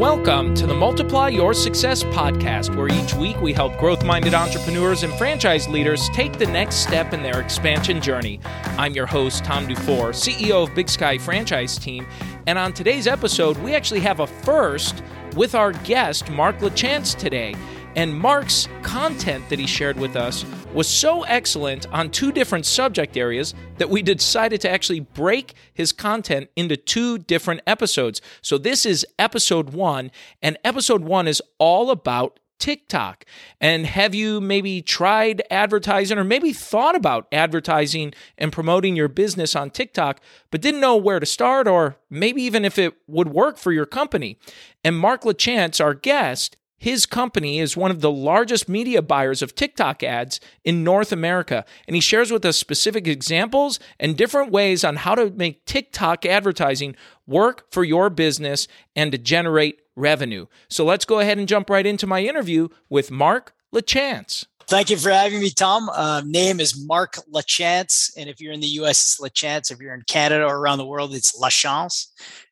Welcome to the Multiply Your Success podcast, where each week we help growth minded entrepreneurs and franchise leaders take the next step in their expansion journey. I'm your host, Tom Dufour, CEO of Big Sky Franchise Team. And on today's episode, we actually have a first with our guest, Mark LaChance, today. And Mark's content that he shared with us was so excellent on two different subject areas that we decided to actually break his content into two different episodes. So this is episode one, and episode one is all about TikTok. And have you maybe tried advertising or maybe thought about advertising and promoting your business on TikTok, but didn't know where to start or maybe even if it would work for your company? And Mark LaChance, our guest, his company is one of the largest media buyers of TikTok ads in North America, and he shares with us specific examples and different ways on how to make TikTok advertising work for your business and to generate revenue. So let's go ahead and jump right into my interview with Mark LaChance. Thank you for having me, Tom. Uh, name is Mark LaChance, and if you're in the U.S., it's LaChance. If you're in Canada or around the world, it's LaChance.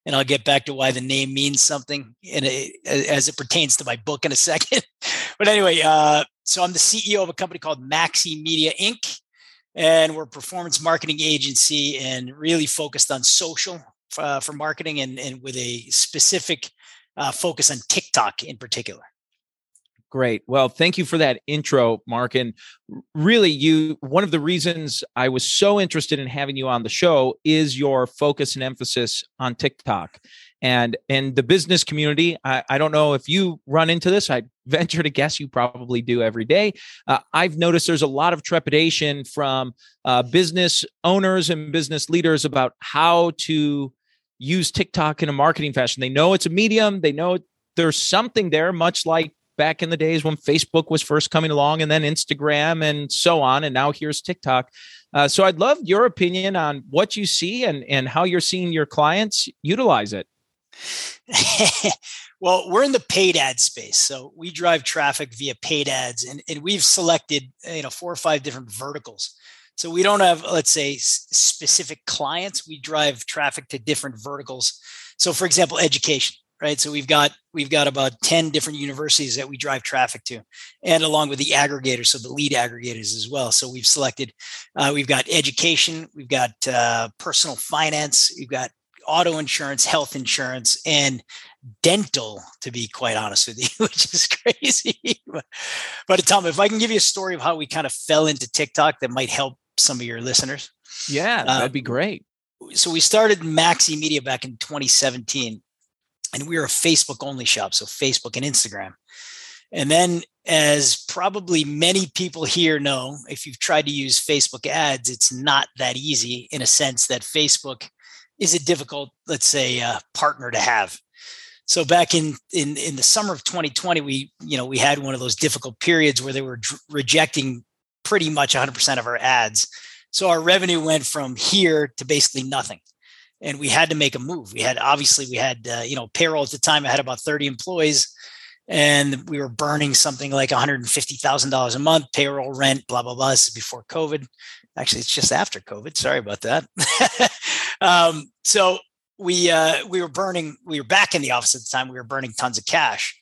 And I'll get back to why the name means something in a, as it pertains to my book in a second. but anyway, uh, so I'm the CEO of a company called Maxi Media Inc., and we're a performance marketing agency and really focused on social uh, for marketing and, and with a specific uh, focus on TikTok in particular. Great. Well, thank you for that intro, Mark. And really, you one of the reasons I was so interested in having you on the show is your focus and emphasis on TikTok. And in the business community, I, I don't know if you run into this. I venture to guess you probably do every day. Uh, I've noticed there's a lot of trepidation from uh, business owners and business leaders about how to use TikTok in a marketing fashion. They know it's a medium. They know there's something there, much like back in the days when Facebook was first coming along and then Instagram and so on. And now here's TikTok. Uh, so I'd love your opinion on what you see and, and how you're seeing your clients utilize it. well, we're in the paid ad space. So we drive traffic via paid ads and, and we've selected, you know, four or five different verticals. So we don't have, let's say, specific clients. We drive traffic to different verticals. So for example, education right? So we've got we've got about 10 different universities that we drive traffic to and along with the aggregators so the lead aggregators as well. So we've selected uh, we've got education we've got uh, personal finance we've got auto insurance health insurance and dental to be quite honest with you which is crazy. But, but tom if i can give you a story of how we kind of fell into tiktok that might help some of your listeners. Yeah that'd um, be great. so we started maxi media back in 2017 and we were a Facebook only shop, so Facebook and Instagram. And then, as probably many people here know, if you've tried to use Facebook ads, it's not that easy in a sense that Facebook is a difficult, let's say, uh, partner to have. So back in, in in the summer of 2020, we you know we had one of those difficult periods where they were dr- rejecting pretty much 100% of our ads. So our revenue went from here to basically nothing and we had to make a move. We had obviously we had uh, you know payroll at the time. I had about thirty employees, and we were burning something like one hundred and fifty thousand dollars a month, payroll, rent, blah blah blah. This is before COVID. Actually, it's just after COVID. Sorry about that. um, so we uh, we were burning. We were back in the office at the time. We were burning tons of cash.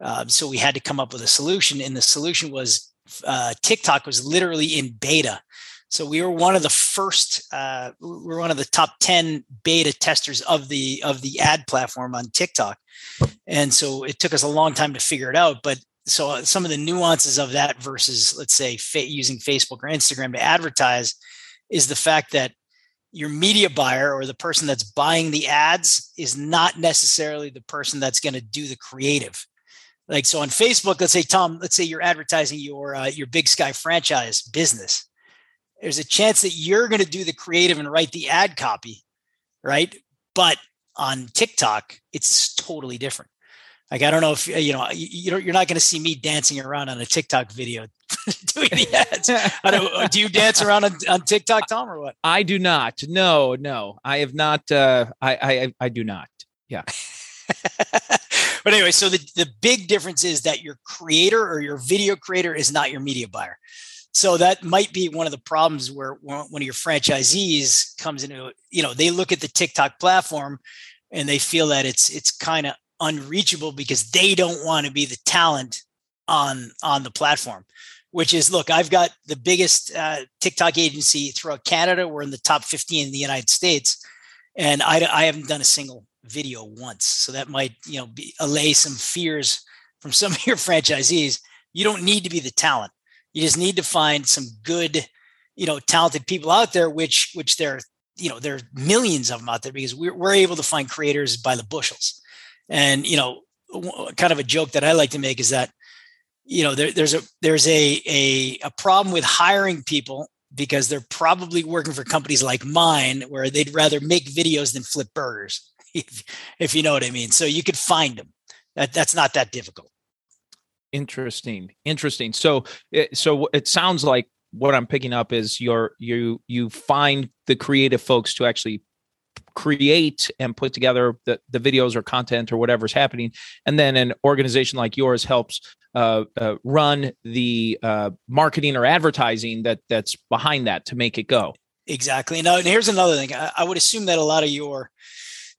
Um, so we had to come up with a solution, and the solution was uh, TikTok was literally in beta so we were one of the first. Uh, we were one of the top ten beta testers of the of the ad platform on TikTok, and so it took us a long time to figure it out. But so uh, some of the nuances of that versus, let's say, fa- using Facebook or Instagram to advertise is the fact that your media buyer or the person that's buying the ads is not necessarily the person that's going to do the creative. Like so on Facebook, let's say Tom, let's say you're advertising your uh, your Big Sky franchise business there's a chance that you're going to do the creative and write the ad copy, right? But on TikTok, it's totally different. Like I don't know if you know you you're not going to see me dancing around on a TikTok video doing the ads. I don't, do you dance around on, on TikTok, Tom, or what? I do not. No, no, I have not. Uh, I, I I do not. Yeah. but anyway, so the, the big difference is that your creator or your video creator is not your media buyer. So that might be one of the problems where one of your franchisees comes into, you know, they look at the TikTok platform and they feel that it's it's kind of unreachable because they don't want to be the talent on on the platform which is look i've got the biggest uh, tiktok agency throughout canada. We're in the top 15 in the united states. And I, I haven't done a single video once. So that might you know be, allay some fears from some of your franchisees. You don't need to be the talent you just need to find some good you know talented people out there which which there you know there are millions of them out there because we're, we're able to find creators by the bushels. And you know kind of a joke that i like to make is that you know there, there's a there's a, a a problem with hiring people because they're probably working for companies like mine where they'd rather make videos than flip burgers if, if you know what i mean. So you could find them that that's not that difficult interesting interesting. So it, so it sounds like what i'm picking up is your you you find the creative folks to actually create and put together the, the videos or content or whatever's happening and then an organization like yours helps uh, uh, run the uh, marketing or advertising that that's behind that to make it go. Exactly. Now and here's another thing. I, I, would assume that a lot of your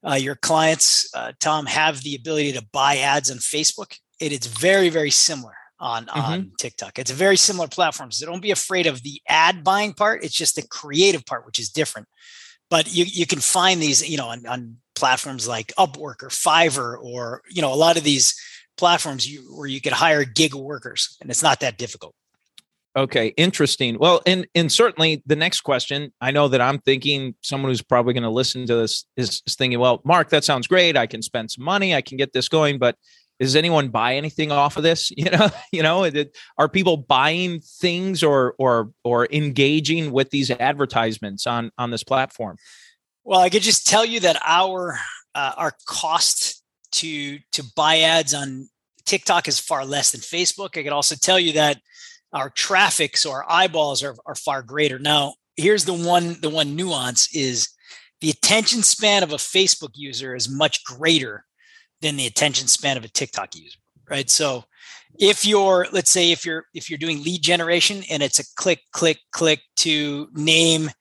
uh, your clients uh, tom have the ability to buy ads on facebook it is very very similar on mm-hmm. on tiktok. It's a very similar platform so don't be afraid of the ad buying part. It's just the creative part which is different. But you, you can find these you know on, on platforms like upwork or fiverr or you know a lot of these platforms you, where you could hire gig workers and it's not that difficult. Okay interesting. Well and and certainly the next question i know that i'm thinking someone who's probably going to listen to this is, is thinking well mark that sounds great. I can spend some money. I can get this going. But does anyone buy anything off of this? You know you know are people buying things or or or engaging with these advertisements on on this platform? Well i could just tell you that our uh, our cost to to buy ads on tiktok is far less than facebook. I could also tell you that our traffic so our eyeballs are, are far greater. Now here's the one the one nuance is the attention span of a facebook user is much greater than the attention span of a TikTok user, right? So if you're let's say if you're if you're doing lead generation and it's a click click click to name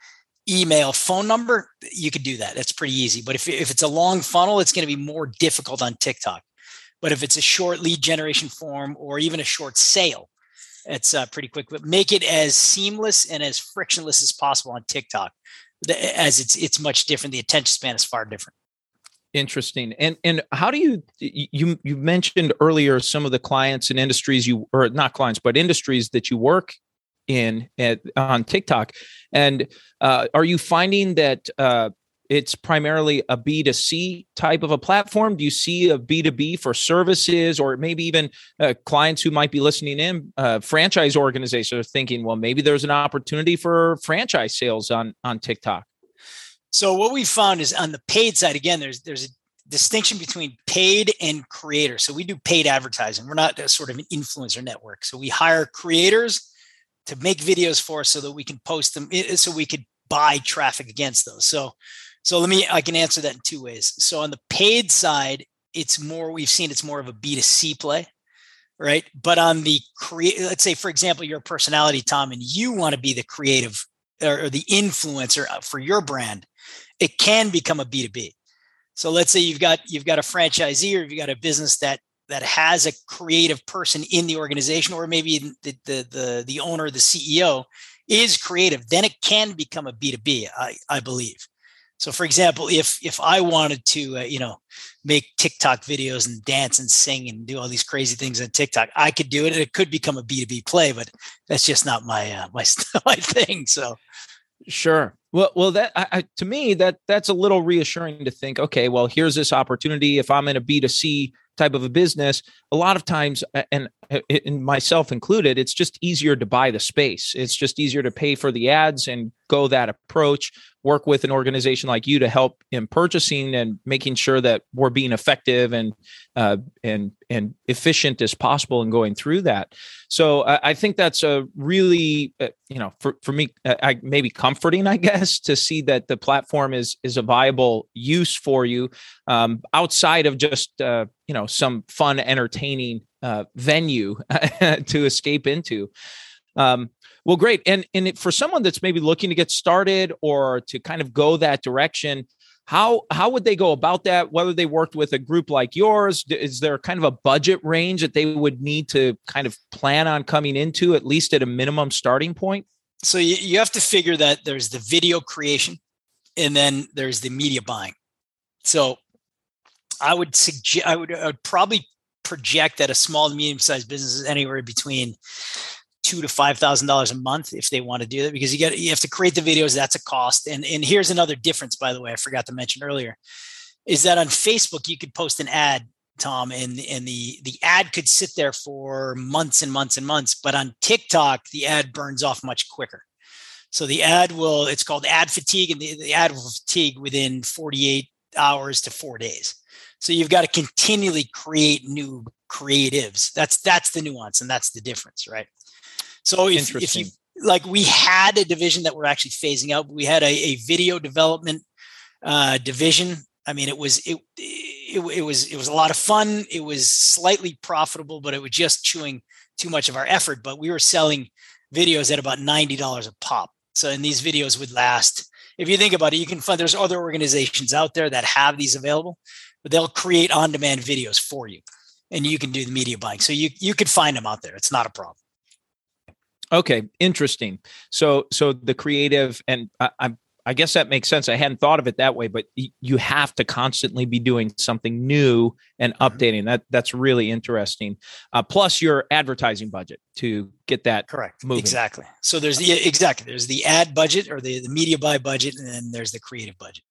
email phone number you could do that. That's pretty easy. But if, if it's a long funnel it's going to be more difficult on tiktok. But if it's a short lead generation form or even a short sale it's uh, pretty quick. But make it as seamless and as frictionless as possible on tiktok. As it's it's much different. The attention span is far different Interesting. And and how do you you you mentioned earlier some of the clients and industries you or not clients but industries that you work in at on TikTok, and uh, are you finding that uh, it's primarily a B2C type of a platform? Do you see a B2B for services or maybe even uh, clients who might be listening in, uh, franchise organizations are thinking, well, maybe there's an opportunity for franchise sales on, on TikTok? So what we found is on the paid side, again, there's there's a distinction between paid and creator. So we do paid advertising. We're not sort of an influencer network. So we hire creators to make videos for us so that we can post them so we could buy traffic against those. So so let me I can answer that in two ways. So on the paid side, it's more we've seen it's more of a B2C play, right? But on the create let's say for example you're a personality Tom and you want to be the creative or, or the influencer uh, for your brand it can become a B2B. So let's say you've got you've got a franchisee or you've got a business that that has a creative person in the organization, or maybe the the the, the owner, the CEO is creative, then it can become a B2B, I, I believe. So for example, if if I wanted to, uh, you know, make TikTok videos and dance and sing and do all these crazy things on TikTok, I could do it. And it could become a B2B play, but that's just not my uh, my my thing. So Sure. Well, well, that I, to me that that's a little reassuring to think. Okay, well, here's this opportunity. If I'm in a B two C type of a business, a lot of times, and, and myself included, it's just easier to buy the space. It's just easier to pay for the ads and go that approach work with an organization like you to help in purchasing and making sure that we're being effective and uh, and and efficient as possible in going through that. So I, I think that's a really uh, you know for for me uh, I, maybe comforting I guess to see that the platform is is a viable use for you um, outside of just uh, you know some fun entertaining uh, venue to escape into. Um, well, great. And and for someone that's maybe looking to get started or to kind of go that direction, how how would they go about that whether they worked with a group like yours is there kind of a budget range that they would need to kind of plan on coming into at least at a minimum starting point so you, you have to figure that there's the video creation and then there's the media buying so i would suggest I would, I would probably project that a small to medium sized business is anywhere between two to five thousand dollars a month if they want to do that because you get you have to create the videos that's a cost and and here's another difference by the way i forgot to mention earlier is that on facebook you could post an ad tom and and the the ad could sit there for months and months and months but on tiktok the ad burns off much quicker. So the ad will it's called ad fatigue and the, the ad will fatigue within 48 hours to four days. So you've got to continually create new creatives. That's that's the nuance and that's the difference right so if, if you like, we had a division that we're actually phasing out. We had a, a video development uh, division. I mean, it was it, it it was it was a lot of fun. It was slightly profitable, but it was just chewing too much of our effort. But we were selling videos at about ninety dollars a pop. So, and these videos would last. If you think about it, you can find there's other organizations out there that have these available, but they'll create on-demand videos for you, and you can do the media buying. So you you could find them out there. It's not a problem. Okay, interesting. So so the creative and I, I'm I guess that makes sense. I hadn't thought of it that way, but y- you have to constantly be doing something new and mm-hmm. updating. That that's really interesting. Uh, plus your advertising budget to get that correct. Moving. Exactly. So there's the exactly there's the ad budget or the, the media buy budget, and then there's the creative budget.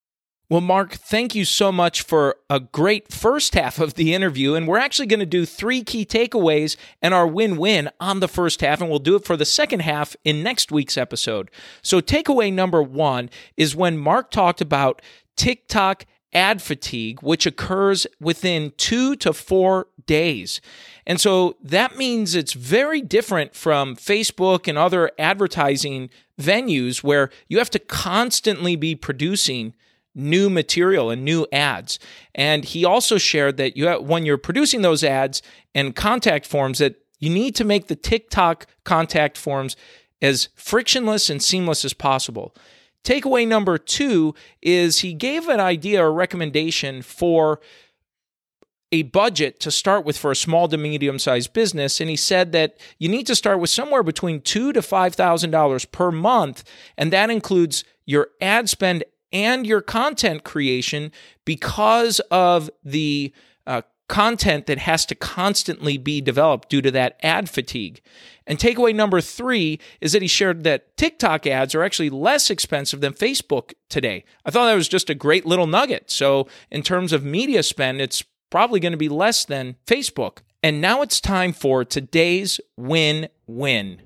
Well, Mark, thank you so much for a great first half of the interview. And we're actually going to do three key takeaways and our win win on the first half. And we'll do it for the second half in next week's episode. So, takeaway number one is when Mark talked about TikTok ad fatigue, which occurs within two to four days. And so that means it's very different from Facebook and other advertising venues where you have to constantly be producing new material and new ads. And he also shared that you have, when you're producing those ads and contact forms that you need to make the TikTok contact forms as frictionless and seamless as possible. Takeaway number 2 is he gave an idea or recommendation for a budget to start with for a small to medium sized business and he said that you need to start with somewhere between two to five thousand dollars per month and that includes your ad spend and your content creation because of the uh, content that has to constantly be developed due to that ad fatigue. And takeaway number three is that he shared that TikTok ads are actually less expensive than Facebook today. I thought that was just a great little nugget. So, in terms of media spend, it's probably going to be less than Facebook. And now it's time for today's win win.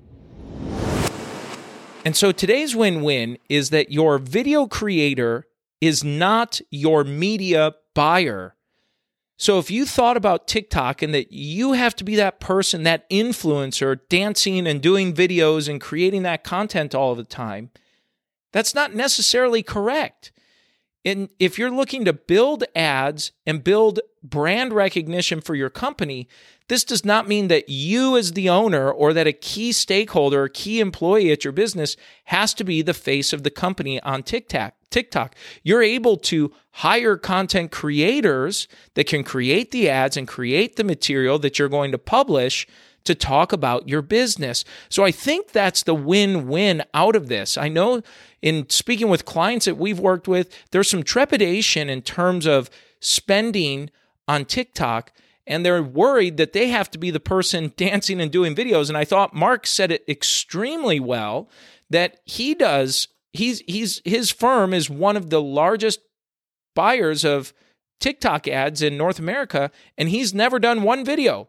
And so today's win win is that your video creator is not your media buyer. So if you thought about TikTok and that you have to be that person, that influencer, dancing and doing videos and creating that content all the time, that's not necessarily correct. And if you're looking to build ads and build brand recognition for your company, this does not mean that you, as the owner, or that a key stakeholder or key employee at your business has to be the face of the company on TikTok. TikTok. You're able to hire content creators that can create the ads and create the material that you're going to publish to talk about your business. So I think that's the win win out of this. I know in speaking with clients that we've worked with, there's some trepidation in terms of spending on TikTok. And they're worried that they have to be the person dancing and doing videos. And I thought Mark said it extremely well that he does. He's he's his firm is one of the largest buyers of TikTok ads in North America, and he's never done one video.